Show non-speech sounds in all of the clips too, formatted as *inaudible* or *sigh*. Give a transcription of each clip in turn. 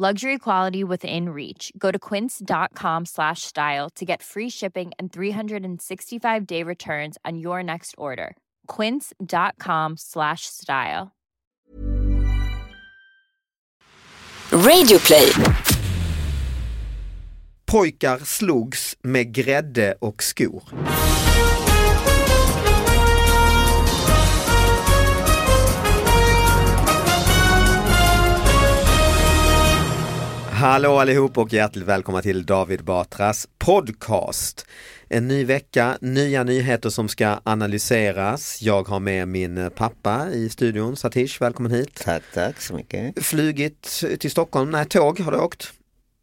Luxury quality within reach. Go to quince.com slash style to get free shipping and 365 day returns on your next order. Quince.com slash style. Radio Play. Pojkar slogs med grädde och skor. Hallå allihop och hjärtligt välkomna till David Batras podcast. En ny vecka, nya nyheter som ska analyseras. Jag har med min pappa i studion, Satish, välkommen hit. Tack, tack så mycket. Flugit till Stockholm, nej tåg har du åkt?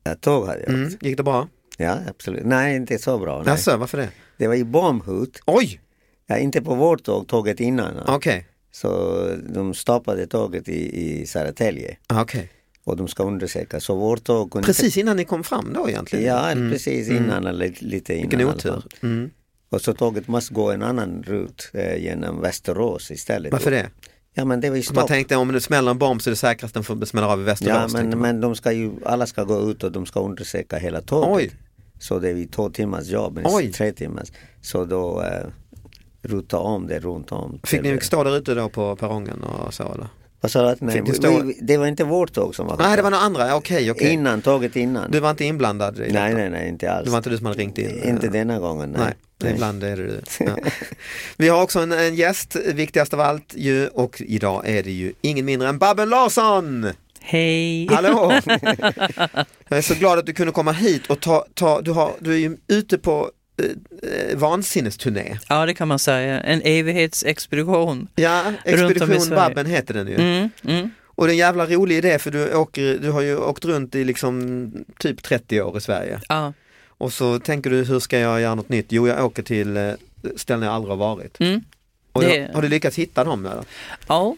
Ja, tåg hade jag Mm. åkt. Gick det bra? Ja, absolut. Nej, inte så bra. Nej. Jaså, varför det? Det var i bombhot. Oj, Ja, inte på vårt tåg, tåget innan. okej, Så de stoppade tåget i, i Södertälje okej. Och de ska undersöka. Så vårt tåg kunde Precis innan ni kom fram då egentligen? Ja, Mm. precis innan eller lite innan. Vilken otur. Mm. Och så tåget måste gå en annan rut eh, genom Västerås istället. Varför det? Ja men det var ju Man stopp. tänkte om det smäller en bomb så är det säkrast den får smälla av i Ja Västerås. tänkte men, man. men de ska ju, alla ska gå ut och de ska undersöka hela tåget. Oj. Så det är två timmars jobb, Oj. tre timmars. Så då eh, ruta om det runt om. Fick ni stå där ute då på perrongen och så eller? Vad sa du? att- ni vi, vi, det var inte vårt tåg som var Nej det var några andra, okej okej. Innan, tåget innan. Du var inte inblandad i nej, nej, nej, inte alls. Det var inte du som hade ringt in? Inte denna gången, nej. Nej, Nej. ibland är det du. *laughs* Ja. Vi har också en, en gäst, viktigast av allt ju, och idag är det ju ingen mindre än Babben Larsson! Hej! Hallå! *laughs* Jag är så glad att du kunde komma hit och ta, ta du, har, du är ju ute på eh, eh, vansinnesturné. Ja, det kan man säga. En evighetsexpedition. Ja, Expedition. Babben heter den ju. Mm, mm. Och det är en jävla rolig idé för du, åker, du har ju åkt runt i liksom typ 30 år i Sverige. Ja. Och så tänker du, hur ska jag göra något nytt? Jo, jag åker till eh, ställen jag aldrig har varit. Mm. Och Det- jag, har du lyckats hitta dem? Eller? ja,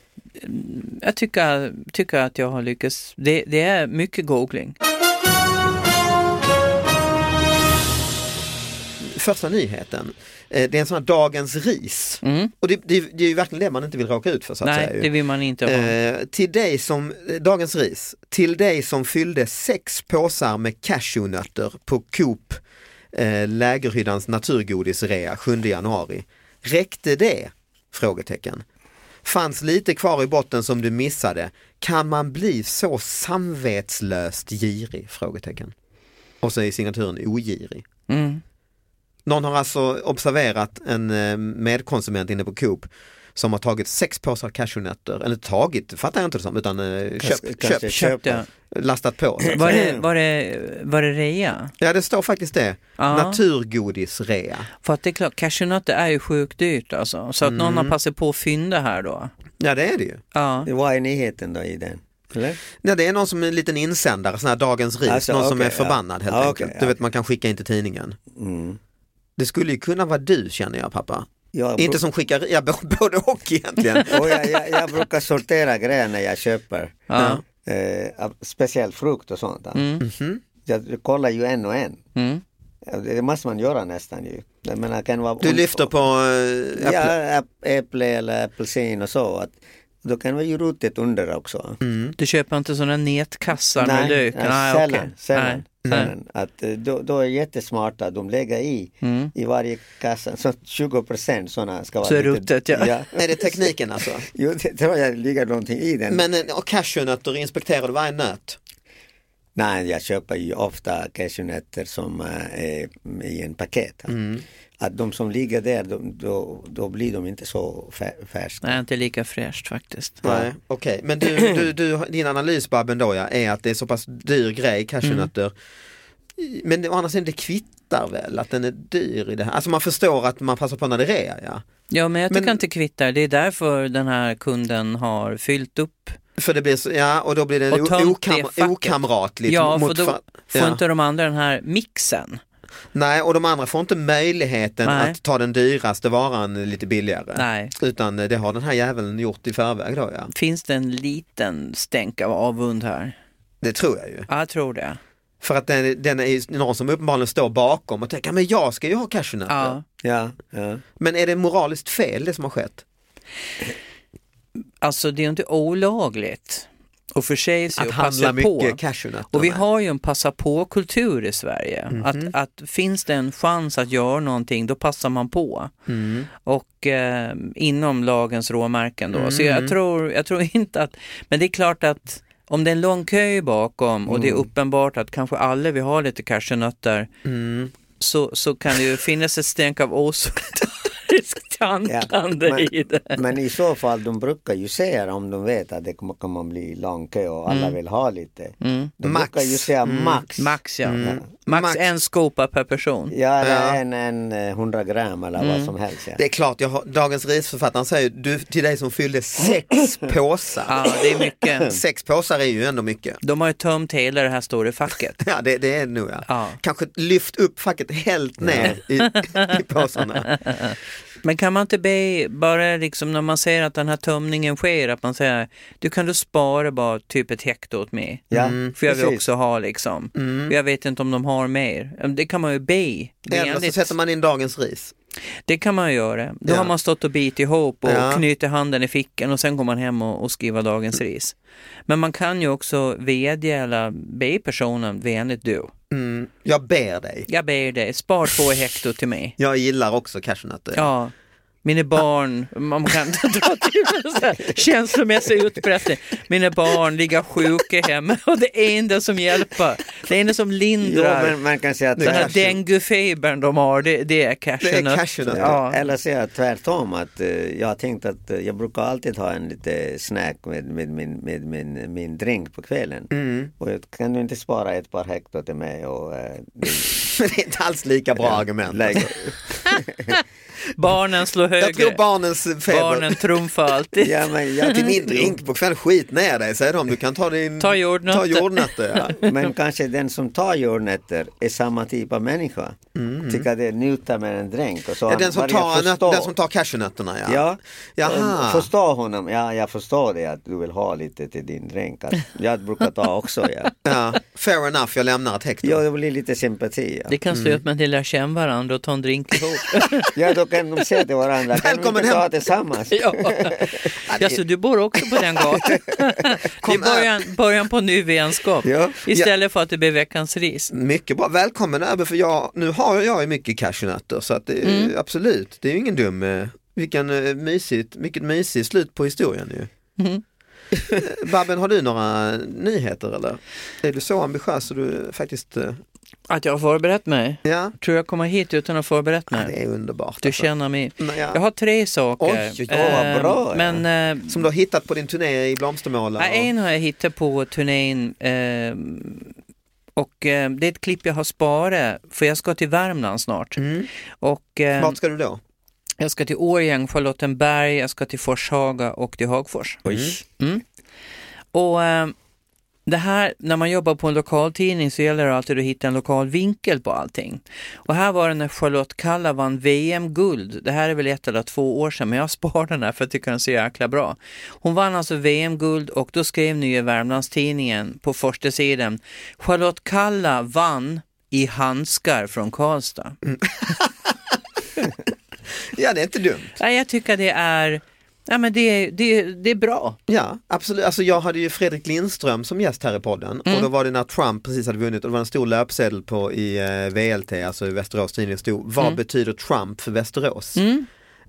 jag tycker, tycker att jag har lyckats. Det, det är mycket googling. Första nyheten, eh, det är en sån här dagens ris. Mm. Och det, det, det är ju verkligen det man inte vill råka ut för så att säga. Nej, ju. det vill man inte ha. Eh, till dig som, eh, dagens ris, till dig som fyllde sex påsar med cashewnötter på Coop eh, Lägerhyddans naturgodisrea 7 januari. Räckte det? Frågetecken. Fanns lite kvar i botten som du missade. Kan man bli så samvetslöst girig? Frågetecken. Och så är signaturen ogirig. Mm. Någon har alltså observerat en eh, medkonsument inne på Coop som har tagit sex påsar cashewnötter, eller tagit, fattar jag inte det som, utan eh, Kanske- köpt, kanske köpt, Köpte. lastat på. *clears throat* Var det, var, det, var det rea? Ja det står faktiskt det, Ja. naturgodisrea. För att det är klart, cashewnötter är ju sjukt dyrt alltså. Så att någon Mm. har passat på att fynda här då. Ja det är det ju. Ja. Vad är nyheten då i den? Eller? Ja, det är någon som är en liten insändare, sån här dagens ris, Alltså, någon som okej, är förbannad helt ja. Ja, enkelt. okej, du ja. vet man kan skicka in till tidningen. Mm. Det skulle ju kunna vara du känner jag pappa. Jag, Inte som skickar, ja *laughs* b- både och egentligen. *laughs* och jag, jag, jag brukar sortera grejer när jag köper. Ja. Eh, speciellt frukt och sånt. Mm. Mhm. Jag kollar ju en och en. Mm. Ja, Det måste man göra nästan ju. Jag menar, kan vara Du lyfter på Ja, äpple. äpp- äpple eller apelsin och så. Att, då kan det vara ju rotet under också. Du köper inte sådana nätkassar med nej, lök? nej, Nej, sällan. okej. sällan, Nej. Nej. sällan. Att, eh, då, då är det jättesmarta, de lägger i Mm. i varje kassa, så 20 procent sådana ska vara Så är rotet, ja. *laughs* Är det tekniken alltså? Jo, det tror jag ligger någonting i den. Men eh, och cashewnötter, inspekterar du varje nöt? Nej, jag köper ju ofta cashewnötter som eh, är i en paket. Mm. Att de som ligger där, de, då, då blir de inte så fär- färska. Nej, inte lika fräscht faktiskt. Nej, okej. Men du, du, du, din analys Babben då ja, är att det är så pass dyr grej, cashewnötter. Men å andra sidan det kvittar väl att den är dyr i det här. Alltså man förstår att man passar på när det är rea ja. Ja, men jag tycker Men- inte kvittar. Det är därför den här kunden har fyllt upp. För det blir så, ja och då blir det okam, det okamratligt. Ja, för mot då fa- får ja. inte de andra den här mixen. Nej, och de andra får inte möjligheten Nej. att ta den dyraste varan lite billigare. Nej. Utan det har den här jäveln gjort i förväg då ja. Finns det en liten stänk av avund här? Det tror jag ju. Ja, jag tror det. För att den, den är någon som uppenbarligen står bakom och tänker, men jag ska ju ha cashewnötter. Ja. Ja, ja. Men är det moraliskt fel det som har skett? Alltså det är inte olagligt att förse sig Att och handla passa på. mycket cashewnötter? Och vi har ju en passa på-kultur i Sverige. Mhm. Att, att finns det en chans att göra någonting, då passar man på. Mm. Och eh, inom lagens råmärken då. Så Mm. jag tror, jag tror *laughs* inte att, men det är klart att om det är en lång kö bakom och det är uppenbart att kanske alla vill ha lite cashewnötter Mm. så, så kan det ju finnas ett stänk av osolidariskt *laughs* *laughs* handlande men- i det. Men i så fall, de brukar ju säga om de vet att det kommer, kommer bli lång kö och alla vill ha lite. Mm. De Max. brukar ju säga max. Max ja. Mm. Max, Max. en skopa per person. Ja, Ja. en, en eh, 100 gram eller vad som helst. Ja. Det är klart, har, Dagens risförfattaren säger du, till dig som fyllde sex *laughs* påsar. Ja, det är mycket. *laughs* Sex påsar är ju ändå mycket. De har ju tömt hela det här stora facket. *laughs* Ja det, det är nog ja. Ja. Kanske lyft upp facket helt ner i, i påsarna. Men kan man inte be, bara liksom när man ser att den här tömningen sker, att man säger du kan du spara bara typ ett hekto åt mig? Ja, Mm. För jag vill precis. också ha liksom. Jag vet inte om de har mer. Det kan man ju be. Eller så sätter man in dagens ris. Det kan man ju göra. Då Ja. har man stått och bit ihop och Ja. knutit handen i fickan och sen går man hem och, och skriver dagens ris. Men man kan ju också vädja eller be personen vänligt du. Mm. Jag ber dig. Jag ber dig, spar två hekto till mig. Jag gillar också cashewnötter. Ja, mina barn, man kan *laughs* dra till med känslomässig utpressning. Mina barn ligger sjuka hemma och det enda som hjälper, det enda som Jo, lindrar men man kan säga att den här denguefebern de har, det, det är cashewnöt. cashewnöt. Ja. Eller säga tvärtom att eh, jag har tänkt att eh, jag brukar alltid ha en lite snack med, med, min, med min, min drink på kvällen. Mm. Och jag kan du inte spara ett par hektar till mig och eh, Men *laughs* det är inte alls lika bra argument. *laughs* *laughs* Barnen slår Jag tror högre, barnens feber. barnen trumfar alltid. ja, men, jag, Till min *laughs* drink på kvällen, skit ner dig säger de. Du kan ta din... Ta jordnötter. Ta jordnötter ja. *laughs* Men kanske den som tar jordnötter är samma typ av människa. Tycker det är njuta med en drink. Och så Ja, den, som tar, förstå. den som tar cashewnötterna ja. Ja, Jaha. förstå honom. Ja, jag förstår det att du vill ha lite till din drink. Att jag brukar ta också. Ja, Ja, fair enough, jag lämnar ett hekto. ja det blir lite sympati. Ja. Det kan sluta med att ni lär känna varandra och ta en drink ihop. Ja, då kan de säga till varandra, kan vi Välkommen inte ta hem. tillsammans? *laughs* Ja. ja, så du bor också på den gatan? *laughs* Det är början, början på ny vänskap. Ja. Istället för att det blir veckans ris. Mycket bra, välkommen Abbe för jag, nu har jag ju mycket cashewnötter så att det är Mm. absolut, det är ju ingen dum, eh, vilken eh, mysigt, mycket mysigt slut på historien ju. Mm. Babben, har du några nyheter eller? Är du så ambitiös så du faktiskt, eh, Att jag har förberett mig? ja, Tror jag kommer hit utan att ha förberett ja mig? det är underbart. Du alltså. känner mig. Ja. Jag har tre saker. Oj, oj, oj, vad Eh, bra, ja. Men eh, Som du har hittat på din turné i Blomstermåla? ja, en har jag hittat på turnén eh, och eh, det är ett klipp jag har sparat för jag ska till Värmland snart. Mm. Och eh, Vart ska du då? jag ska till Årjäng, Charlottenberg, jag ska till Forshaga och till Hagfors. Oj. Mm. Och eh, det här, när man jobbar på en lokaltidning så gäller det alltid att hitta en lokal vinkel på allting. Och här var det när Charlotte Kalla vann VM-guld. Det här är väl ett eller två år sedan, men jag sparar den här för att jag tycker den är så jäkla bra. Hon vann alltså VM-guld och då skrev Nya Värmlandstidningen på första sidan Charlotte Kalla vann i handskar från Karlstad. *laughs* Ja, det är inte dumt. Ja, jag tycker det är, ja, men det, är- det, det är bra. Ja, absolut. Alltså jag hade ju Fredrik Lindström som gäst här i podden och då var det när Trump precis hade vunnit och det var en stor löpsedel på i eh, VLT, alltså i Västerås Tidning stod, vad betyder Trump för Västerås?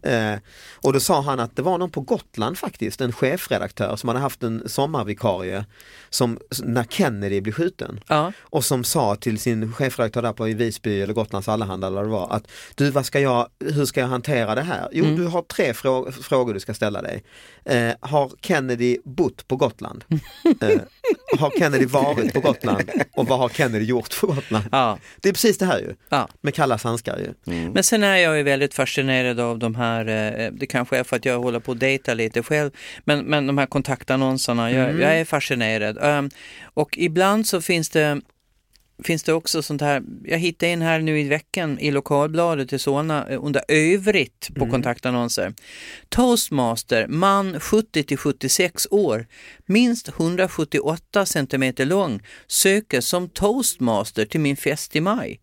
Eh, och då sa han att det var någon på Gotland faktiskt, en chefredaktör som hade haft en sommarvikarie som, när Kennedy blev skjuten Ja. och som sa till sin chefredaktör där på i Visby eller Gotlands Allehanda eller vad det var att du vad ska jag, hur ska jag hantera det här? Jo du har tre frå frågor du ska ställa dig. Eh, har Kennedy bott på Gotland? *laughs* Eh, har Kennedy varit på Gotland? Och vad har Kennedy gjort på Gotland? Ja. Det är precis det här ju, Ja. med kalla handskar ju. Men sen är jag ju väldigt fascinerad av de här, eh, det kanske är för att jag håller på att dejta lite själv, men, men de här kontaktannonserna, jag, jag är fascinerad. Ehm, och ibland så finns det finns det också sånt här, jag hittade in här nu i veckan i lokalbladet i Solna eh, under övrigt på kontaktannonser. Toastmaster, man 70 till 76 år, minst 178 centimeter lång, söker som toastmaster till min fest i maj.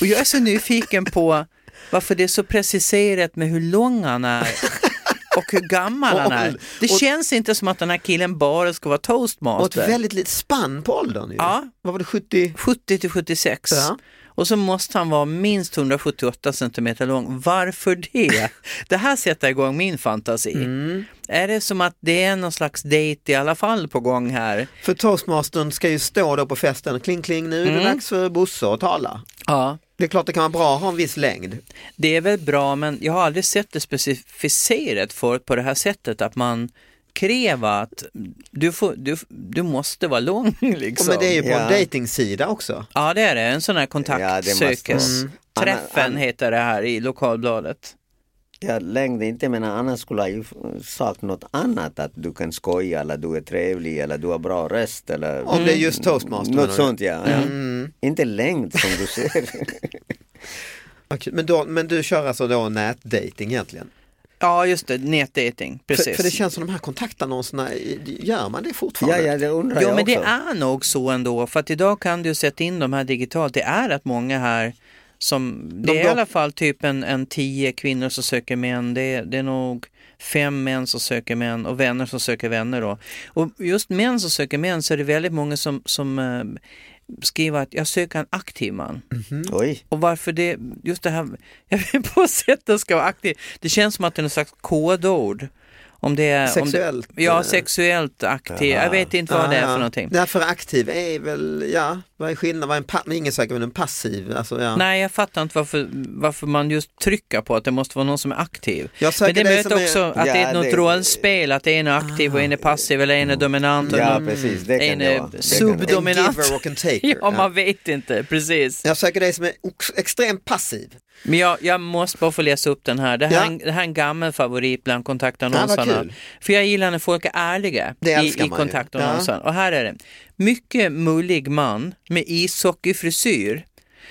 Och jag är så nyfiken på varför det är så preciserat med hur lång han är *laughs* och hur gammal han är. Det Och- känns inte som att den här killen bara ska vara Och ett toastmaster. väldigt litet spann på åldern ju. Ja. Vad var det, 70? 70 till 76. Ja. Och så måste han vara minst 178 centimeter lång. Varför det? *laughs* Det här sätter igång min fantasi. Mm. Är det som att det är någon slags dejt i alla fall på gång här? För toastmastern ska ju stå då på festen, kling kling nu är det dags för Bosse att tala. Ja. Det är klart det kan vara bra att ha en viss längd. Det är väl bra, men jag har aldrig sett det specificerat förut på det här sättet att man kräver att du, får, du, du måste vara lång Ja, *laughs* liksom. men det är ju på en Ja. dejtingsida också. Ja, det är det. En sån här Ja, kontaktsökes. vara. Träffen Anna- heter det här i lokalbladet. Ja, längd inte men annars skulle jag ju sagt något annat att du kan skoja eller du är trevlig eller du har bra röst eller Om det är just toastmaster menar något sånt ja. ja. Inte längd som du ser. *laughs* Okej, Men, då, men du kör alltså då nätdating egentligen? Ja, just det. Nätdating. För, Precis. för det känns som de här kontaktannonserna, gör man det ja, fortfarande? ja, det undrar Ja, jag men det också. är nog så ändå. För att idag kan du sätta in de här digitalt. Det är rätt många här som, det De är i alla fall typ en, en tio kvinnor som söker män. Det är, det är nog fem män som söker män och vänner som söker vänner då. Och just män som söker män så är det väldigt många som, som eh, skriver att jag söker en aktiv man. Oj. Och varför det, just det här, *laughs* jag vet på sättet ska vara aktiv. Det känns som att det är något slags kodord. Om det är, Sexuellt, Om det, ja, eh. sexuellt aktiv. Jag vet inte vad det är för någonting. Nej, för aktiv är väl, ja, vad är skillnaden? Vad är en pa- ingen söker väl en passiv? Alltså, ja. Nej, jag fattar inte varför, varför man just trycker på att det måste vara någon som är aktiv. Men det möter som är- också att det är Ja, något det- rollspel, att en är aktiv och en är passiv eller en är dominant och Ja någon- precis, det kan en är. Det subdominant. En giver och en *laughs* taker. Ja, man vet inte, precis. Jag söker dig som är extremt passiv. Men jag, jag måste bara få läsa upp den här. Det här, är Ja. en, det här är en gammal favorit bland Ja, kontaktannonserna. För jag gillar när folk är ärliga i, i kontaktannonsen. Och här är det. Mycket mullig man med ishockeyfrisyr.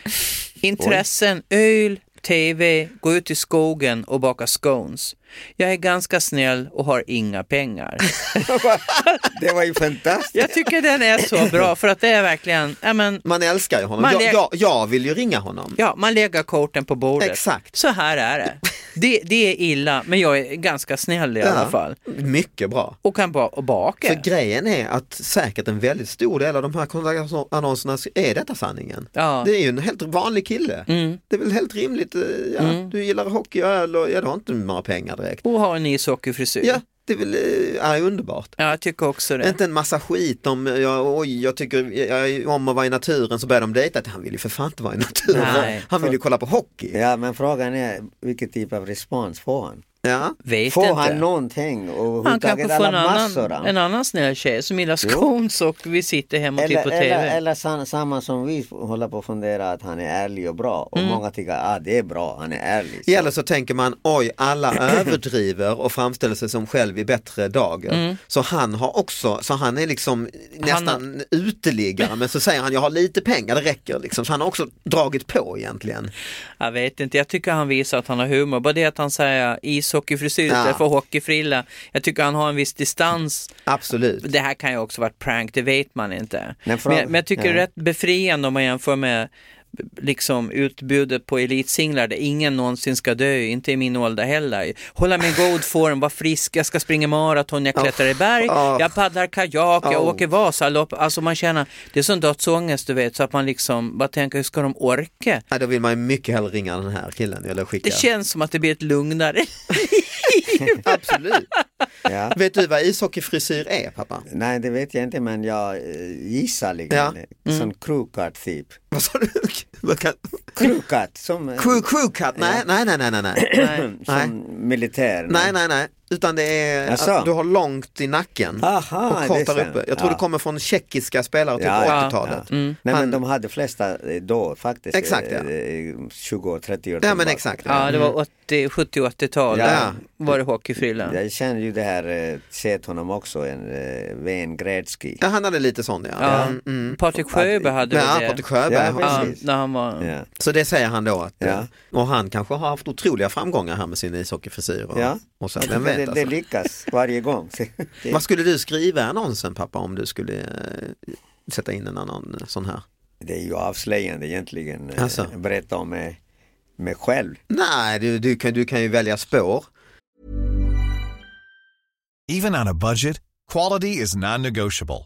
*laughs* Intressen, öl, tv, gå ut i skogen och baka scones. Jag är ganska snäll och har inga pengar. *laughs* Det var ju fantastiskt. Jag tycker den är så bra för att det är verkligen, ja men, Man älskar ju honom. Man Jag, jag, jag vill ju ringa honom. ja, man lägger korten på bordet. Exakt. Så här är det. det. Det är illa, men jag är ganska snäll i alla fall. Mycket bra. Och kan ba- och baka. För grejen är att säkert en väldigt stor del av de här kontaktannonserna är detta sanningen. Ja. Det är ju en helt vanlig kille. Mm. Det är väl helt rimligt. eh, Ja, Du gillar hockey och öl och ja, du har inte några pengar direkt. Och har en ishockeyfrisyr. Ja, det är väl eh, är underbart. Ja, jag tycker också det. Inte en massa skit om, ja, oj jag tycker jag, om att vara i naturen så börjar de dejta. Han vill ju för fan inte vara i naturen. Nej. Han vill ju kolla på hockey. Ja men frågan är vilken typ av respons får han? Ja. Vet Får inte. han någonting han kanske får en annan, en annan snäll tjej som gillar scones och vi sitter hemma och tittar Eller, på TV. eller, eller sam- samma som vi håller på att fundera att han är ärlig och bra och Mm. många tycker att ah, det är bra, han är ärlig. Så- Eller så tänker man, oj alla *clears throat* överdriver och framställer sig som själv i bättre dagar. Så han har också, så han är liksom nästan uteliggare men så säger han jag har lite pengar, det räcker liksom. Så han har också dragit på egentligen. Jag vet inte, jag tycker han visar att han har humor. Bara det att han säger ishockeyfrisyr Ja. istället för hockeyfrilla. Jag tycker han har en viss distans. Absolut. Det här kan ju också varit prank, det vet man inte. Men Men, men jag tycker det är ja. rätt befriande om man jämför med liksom utbudet på elitsinglar där ingen någonsin ska dö, inte i min ålder heller. Hålla mig i god form, vara frisk, jag ska springa maraton, jag klättrar i berg, jag paddlar kajak, jag åker Vasalopp. Alltså man känner, det är sån dödsångest du vet, så att man liksom bara tänker, hur ska de orka? Ja, då vill man ju mycket hellre ringa den här killen eller skicka. Det känns som att det blir ett lugnare. *laughs* Absolut. Ja. Vet du vad ishockeyfrisyr är pappa? Nej det vet jag inte men jag eh, gissar liksom. Ja. Mm. Som crewcut typ. Vad sa du? *laughs* Crewcut som, Crew, crew cut? Nej, nej, nej, nej, nej, *clears throat* nej. som militär. Nej, nej, nej. Utan det är Jaså? att du har långt i nacken Aha, och det kort är där så. uppe. Jag tror Ja. det kommer från tjeckiska spelare typ Ja, på ja, 80-talet. ja. Nej Han- men de hade flesta eh, då faktiskt. Exakt, ja. eh, 20 och 30 år Ja men exakt. Ja, det var 80, 70 och 80-tal. Ja. Var det hockeyfrilla? Jag känner ju det här, eh, sett honom också, en eh, Wayne Gretzky. Ja, han hade lite sån ja. Ja. Mm, mm. Patrik Sjöberg hade Ja, det? Patrik Sjöberg. Ja, Ja, när han var... Ja. Så det säger han då att, Ja. eh, och han kanske har haft otroliga framgångar här med sin ishockeyfrisyr och, Ja. och så, vem vet det, det alltså. lyckas varje gång. *laughs* Det- Vad skulle du skriva i annonsen pappa om du skulle eh, sätta in en annan sån här? Det är ju avslöjande egentligen. eh, Alltså. Berätta om mig, mig själv. Nej, du, du, kan, du kan ju välja spår. Even on a budget, quality is non-negotiable.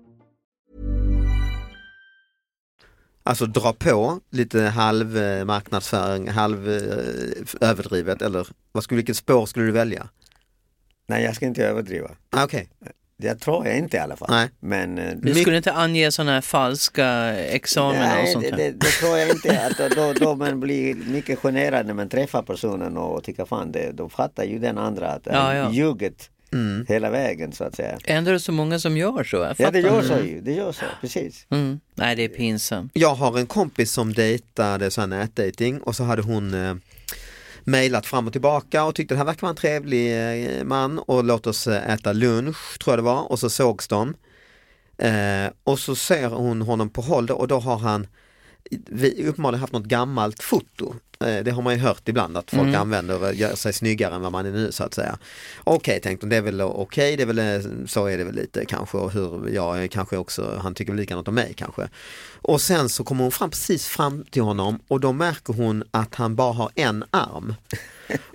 Alltså dra på lite halv eh, marknadsföring, halv eh, överdrivet eller vad skulle, vilket spår skulle du välja? Nej, jag ska inte överdriva. Ah, Okej, Det tror jag inte i alla fall. Nej. Men eh, Du skulle inte ange sådana här falska examina och Nej, sånt det, här? det, det tror jag inte. Att då, då, då man blir mycket generad när man träffar personen och tycker fan det, då fattar ju den andra att Ja, ja. ljuget Mm. hela vägen så att säga. Ändå är det så många som gör så. Jag Ja det gör så ju, det gör så, precis. Mm. Nej, det är pinsamt. Jag har en kompis som dejtade sån här nätdating och så hade hon eh, mejlat fram och tillbaka och tyckte det här verkar vara en trevlig eh, man och låt oss eh, äta lunch tror jag det var och så sågs de. Eh, och så ser hon honom på håll och då har han vi uppenbarligen haft något gammalt foto. Eh, Det har man ju hört ibland att folk Mm. använder och gör sig snyggare än vad man är nu så att säga. Okej tänkte hon, det är väl okej, det är väl, eh, så är det väl lite kanske och hur är kanske också, han tycker väl likadant om mig kanske. Och sen så kommer hon fram precis fram till honom och då märker hon att han bara har en arm.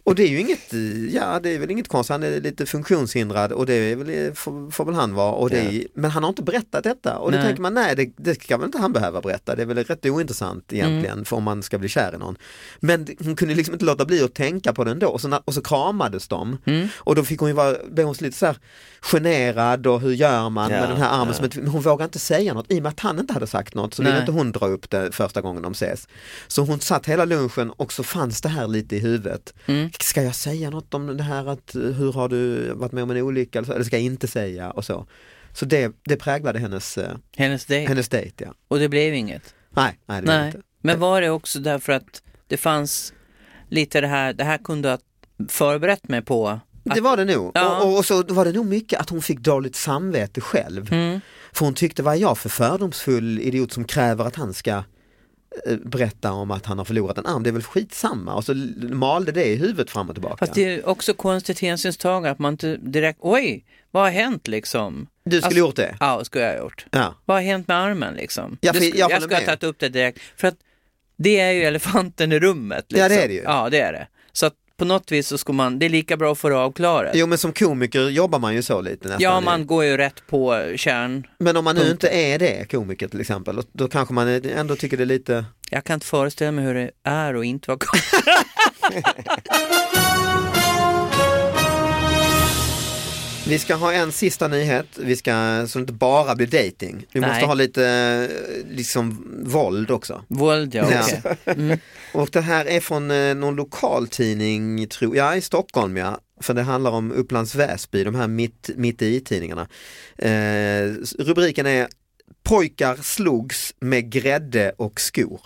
Och det är ju inget, eh, ja det är väl inget konstigt, han är lite funktionshindrad och det är väl, får, får väl han vara. Och det är, Men han har inte berättat detta och då tänker man nej det, det ska väl inte han behöva berätta, det är väl rätt ointressant egentligen för om man ska bli kär i någon. Men hon kunde liksom inte låta bli att tänka på det ändå och så, när- och så kramades de och då fick hon ju vara, blev hon lite så här generad och hur gör man Ja, med den här armen ja. som ett, men hon vågar inte säga något i och med att han inte hade sagt något så ville Nej. inte hon dra upp det första gången de ses. Så hon satt hela lunchen och så fanns det här lite i huvudet. Mm. Ska jag säga något om det här att eh, hur har du varit med om en olycka eller, ska jag inte säga och så. Så det, det präglade hennes, eh, Hennes dejt. hennes dejt ja. Och det blev inget. Nej, nej det Nej. inte. Men var det också därför att det fanns lite det här, det här kunde jag ha förberett mig på. Det var det nog. Ja. Och, och, och så var det nog mycket att hon fick dåligt samvete själv. Mm. För hon tyckte, vad är jag för fördomsfull idiot som kräver att han ska eh, berätta om att han har förlorat en arm, det är väl skitsamma. Och så malde det i huvudet fram och tillbaka. Fast det är också konstigt hänsynstagande att man inte direkt, oj, vad har hänt liksom? Du skulle Alltså- gjort det? Ja, skulle jag ha gjort. Ja. Vad har hänt med armen liksom? Ja, Det för sk- jag jag håller skulle ha tagit upp det direkt. För att det är ju elefanten i rummet. Liksom. Ja, det är det ju. Ja, det är det. Så att på något vis så ska man, det är lika bra att få det avklarat. Jo men som komiker jobbar man ju så lite nästan. Ja, man går ju rätt på kärn. Men om man nu inte är det, komiker till exempel, då, då kanske man ändå tycker det är lite... Jag kan inte föreställa mig hur det är att inte vara komiker. *laughs* Vi ska ha en sista nyhet, vi ska, så det inte bara blir dating. Vi Nej. måste ha lite liksom våld också. Våld, ja. okej. *laughs* Mm. Och det här är från eh, någon lokaltidning, tror ja i Stockholm ja. För det handlar om Upplands Väsby, de här mitt, mitt i tidningarna. Eh, rubriken är Pojkar slogs med grädde och skor.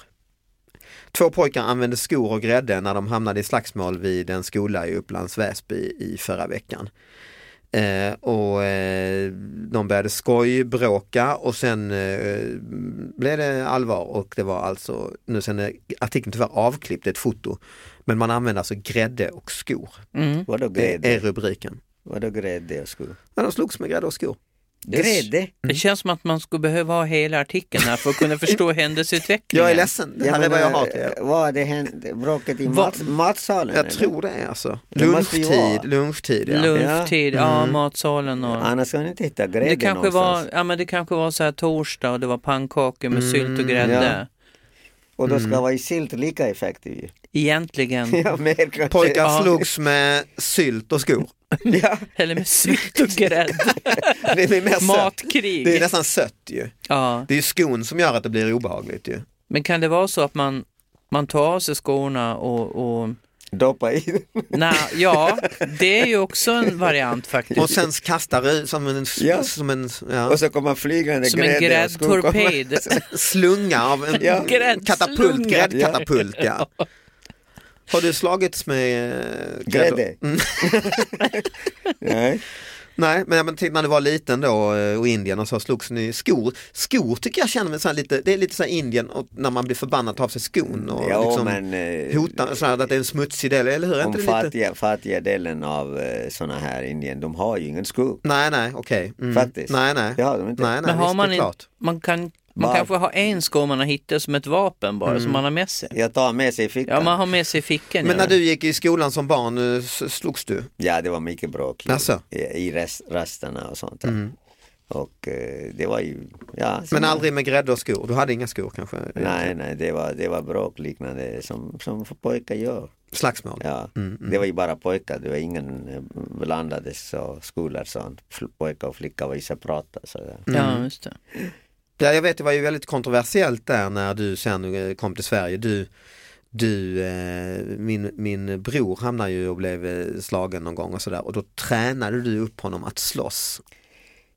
Två pojkar använde skor och grädde när de hamnade i slagsmål vid en skola i Upplands Väsby i förra veckan. Eh, och eh, de började skojbråka och sen eh, blev det allvar och det var alltså, nu sen är artikeln tyvärr avklippt, det ett foto. Men man använder alltså grädde och skor. Mm. Vadå Det grädde? är rubriken. Vadå grädde och skor? Men de slogs med grädde och skor. Grädde? Det känns som att man skulle behöva ha hela artikeln här för att kunna *laughs* förstå händelseutvecklingen. Jag är ledsen, det här är vad jag har eh, Vad det hände, bråket i mat, matsalen? Jag eller? tror det är alltså. Det Lunchtid, lunchtid ja. Lunchtid, ja, Mm. matsalen och... Annars kan ni inte hitta grädde Det kanske, var, någonstans. ja, men det kanske var så här torsdag och det var pannkakor med Mm, sylt och grädde. Och då ska Mm. vara i sylt lika effektiv. Egentligen. *laughs* Ja, mer. Pojkar Ja. slogs med sylt och skor. *laughs* Ja, Eller med sylt och grädde. *laughs* Det mer. Matkrig. Det är nästan sött ju. Ja. Det är skon som gör att det blir obehagligt ju. Men kan det vara så att man, man tar av sig skorna och, och... doppa i. Nej, ja, det är ju också en variant faktiskt. Och sen kastar det som en, Ja. som en ja, Och så kommer flygande Som en grädde skor kommer. gräddtorped. *laughs* *laughs* slunga av en Ja. katapult, gräddkatapult. Ja. *laughs* Har du slagits med eh, Grädde? Mm. Nej. Nej, men jag men tänk när du var liten då eh, och Indien och så slogs ni skor. Skor tycker jag känner mig så här lite, det är lite så här Indien och när man blir förbannad tar av sig skon och Ja, liksom men eh, hotar så här, att det är en smutsig del, eller hur? Är om inte det lite... fattiga, fattiga delen av eh, såna här Indien, de har ju ingen skor. Nej, nej, okej. Mm. Faktiskt. Nej, nej. Det har de inte. Nej, nej, Men har visst, man det är inte, klart. man kan, man Var- kanske har en sko man har hittat som ett vapen bara, som man har med sig. Jag tar med sig i fickan. Ja, man har med sig i fickan. Men ja. när du gick i skolan som barn, eh, slogs du? Ja, det var mycket bråk Asså? i, i rest, rasterna och sånt. där. Och eh, det var ju, ja. Men aldrig med grädde och skor? Du hade inga skor kanske? Nej, nej, det var, det var bråk liknande som, som pojkar gör. Slagsmål? Ja, Mm, mm. det var ju bara pojkar, det var ingen eh, blandades så skolor så fl- pojkar och flickor var ju separata. Så där. Ja, just det. Ja, jag vet, det var ju väldigt kontroversiellt där när du sen eh, kom till Sverige. Du, du eh, min, min bror hamnade ju och blev eh, slagen någon gång och sådär och då tränade du upp honom att slåss.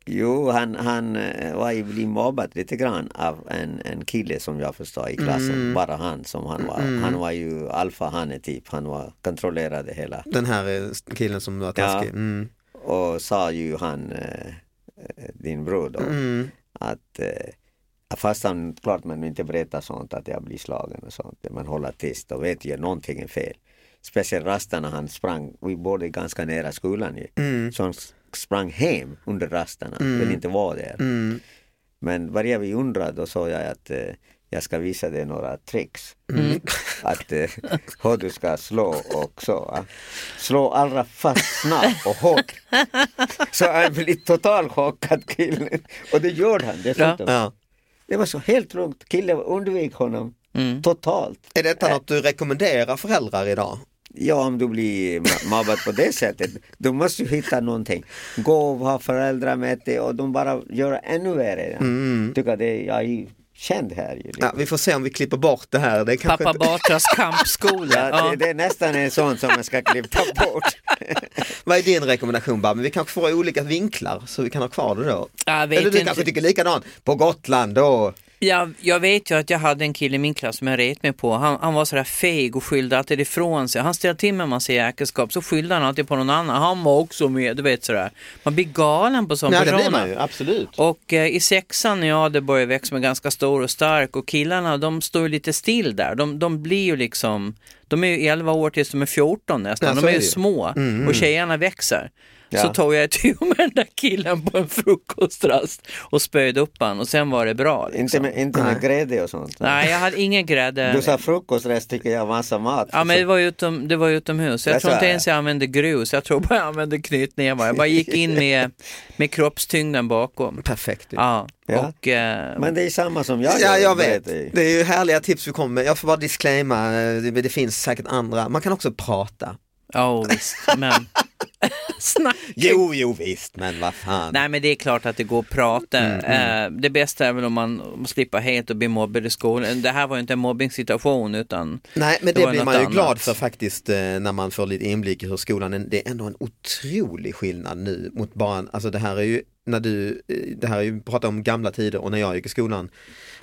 Jo, han, han var ju blivit mobbad lite grann av en, en kille som jag förstår i klassen. Mm. Bara han som han var. Han var ju alfa typ. Han var, kontrollerade hela. Den här killen som var taskig. Mm. Och sa ju han, din bror då, Mm. Att eh, fast han, klart man inte berättar sånt att jag blir slagen och sånt, man håller tyst och vet ju någonting är fel. Speciellt rasterna han sprang, vi bodde ganska nära skolan ju. Mm. Så han sprang hem under rasterna, vill inte vara där. Mm. Men började vi undra då sa jag att eh, jag ska visa dig några tricks. Mm. *laughs* Att eh, hur du ska slå och så. va. Slå allra fast snabbt och hårt. Så han blev totalt chockad killen. Och det gjorde han dessutom. Ja. Det var så helt lugnt. Killen undvek honom Mm. totalt. Är detta något du rekommenderar föräldrar idag? Ja, om du blir mobbad på det sättet, du måste ju hitta någonting. Gå och ha föräldramöte och de bara gör ännu värre. Tycker det, jag känd här ju. Ja, vi får se om vi klipper bort det här. Det Pappa inte... Batras kampskola. Ja, *laughs* Ja. det, det är nästan en sån som man ska klippa *laughs* bort. Vad är din rekommendation Babben? Vi kanske får olika vinklar så vi kan ha kvar det då. Jag vet Eller du inte. kanske tycker likadant. På Gotland då. Jag, jag vet ju att jag hade en kille i min klass som jag ret mig på. Han, han var sådär feg och skyllde alltid ifrån sig. Han ställde till med en massa jäkelskap så skyllde han alltid på någon annan. Han var också med, du vet sådär. Man blir galen på sådana Ja, det personer. blir man ju, absolut. Och eh, i sexan när jag hade börjat växa mig ganska stor och stark och killarna de står ju lite still där. De, de blir ju liksom, De är ju 11 år tills de är 14 nästan. Ja, de är är ju små Mm. och tjejerna växer. Ja. Så tog jag ett *laughs* med den där killen på en frukostrast och spöjde upp han och sen var det bra. Liksom. Inte med, inte med grädde och sånt. Nej, jag hade ingen grädde. Du sa frukostrest tycker jag massa mat. Ja men det var, utom, det var utomhus. Jag Jag tror inte ens jag använde grus, jag tror bara jag använde knytnävar. Jag bara gick in med, *laughs* med kroppstyngden bakom. Perfekt. Ja, Ja. och... Eh, Men det är samma som jag Ja, jag vet. Det är ju härliga tips vi kommer med. Jag får bara disclaima, eh, det, det finns säkert andra. Man kan också prata. Ja visst, men... *laughs* Snack. Jo, jo visst, men vad fan. Nej men det är klart att det går att prata. Mm, Eh, det bästa är väl om man slipper helt att bli mobbad i skolan. Det här var ju inte en mobbningssituation utan Nej, men det det, blir man ju annat. glad för faktiskt eh, när man får lite inblick i hur skolan, är. det är ändå en otrolig skillnad nu mot bara, alltså det här är ju, när du, eh, det här är ju, pratar om gamla tider och när jag gick i skolan,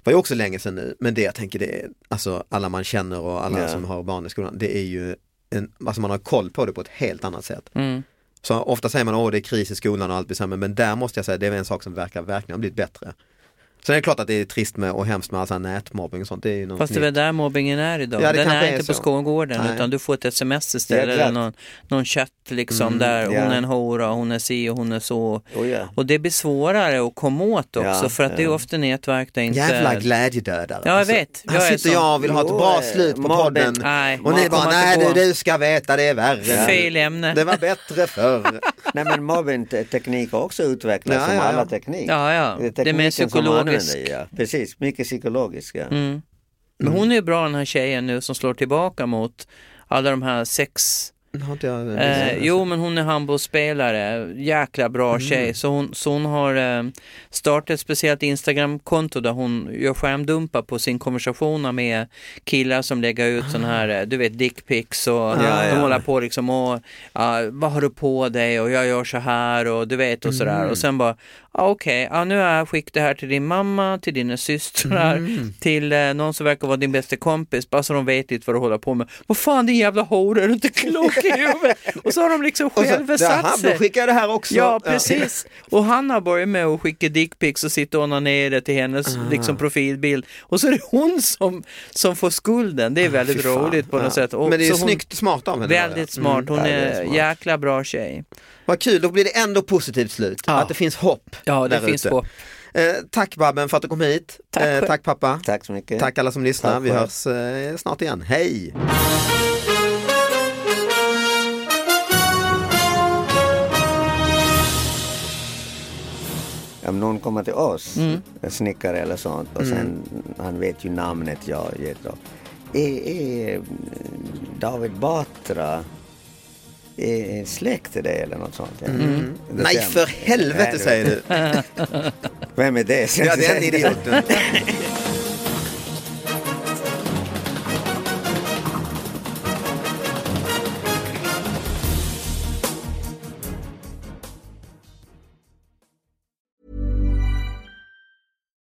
var ju också länge sedan nu, men det jag tänker det är, alltså alla man känner och alla Ja. som har barn i skolan, det är ju en, alltså man har koll på det på ett helt annat sätt. Mm. Så ofta säger man åh det är kris i skolan och allt blir sämre, men där måste jag säga det är en sak som verkar verkligen ha blivit bättre. Sen är det klart att det är trist med och hemskt med all sån här nätmobbing och sånt. Det är ju något Fast det är väl där mobbingen är idag. Ja, det Den är är inte på så. skolgården Nej. utan du får ett sms Ja, istället eller någon, någon chatt liksom Mm, där hon ja. är en hora, hon är si och hon är så. Oh, ja. Och det blir svårare att komma åt också Ja, för att det är ja. ofta nätverk där inte... Jävla glädjedödare. Ja, jag vet. Här Jag är sitter jag och vill ha ett bra eh, slut på mobben. podden. Nej, Och ni bara, nej du, du ska veta det är värre. *laughs* Fel ämne. Det var bättre förr. *laughs* Nej men mobbing-teknik har också utvecklats Ja, som ja, ja. alla teknik. Ja, ja. Det är Det är använder, Ja. Precis, mycket psykologiskt. Ja. Mm. Men hon är ju bra den här tjejen nu som slår tillbaka mot alla de här sex Har inte jag Eh, jo, men hon är handbollsspelare, jäkla bra Mm. tjej. Så hon, så hon har eh, startat ett speciellt Instagram-konto där hon gör skärmdumpar på sin konversationer med killar som lägger ut sån här, eh, du vet, dickpics och Ja, de ja. håller på liksom och, ja, vad har du på dig och jag gör så här och du vet och sådär. Mm. Och sen bara, ja, okej, ja, nu har jag skickat det här till din mamma, till dina systrar, Mm. till eh, någon som verkar vara din bästa kompis, bara så de vet lite vad du håller på med. Vad fan din jävla hora, är du inte klok i huvudet? Och så har de liksom själva satt sig. skickar det här också. Ja, precis. Och han har börjat med att skicka dickpics och sitta och onanera till hennes Ah. liksom, profilbild. Och så är det hon som, som får skulden. Det är väldigt Ah, Fy fan. roligt på något Ja. sätt. Och Men det är ju hon- snyggt smart av henne. Väldigt smart. Hon det är, är smart. jäkla bra tjej. Vad kul, då blir det ändå positivt slut. Ja. Att det finns hopp. Ja, det finns ute. hopp. Eh, tack Babben för att du kom hit. Tack eh, tack pappa. Tack så mycket. Tack alla som lyssnar. Tack Vi hörs eh, snart igen. Hej! Om någon kommer till oss, Mm. en snickare eller sånt, och sen han vet ju namnet jag ger då. Är, är David Batra är släkt till dig eller något sånt? Mm. Det Nej för helvete det- säger du. *laughs* Vem är det? Ja, den idioten. *laughs* *laughs*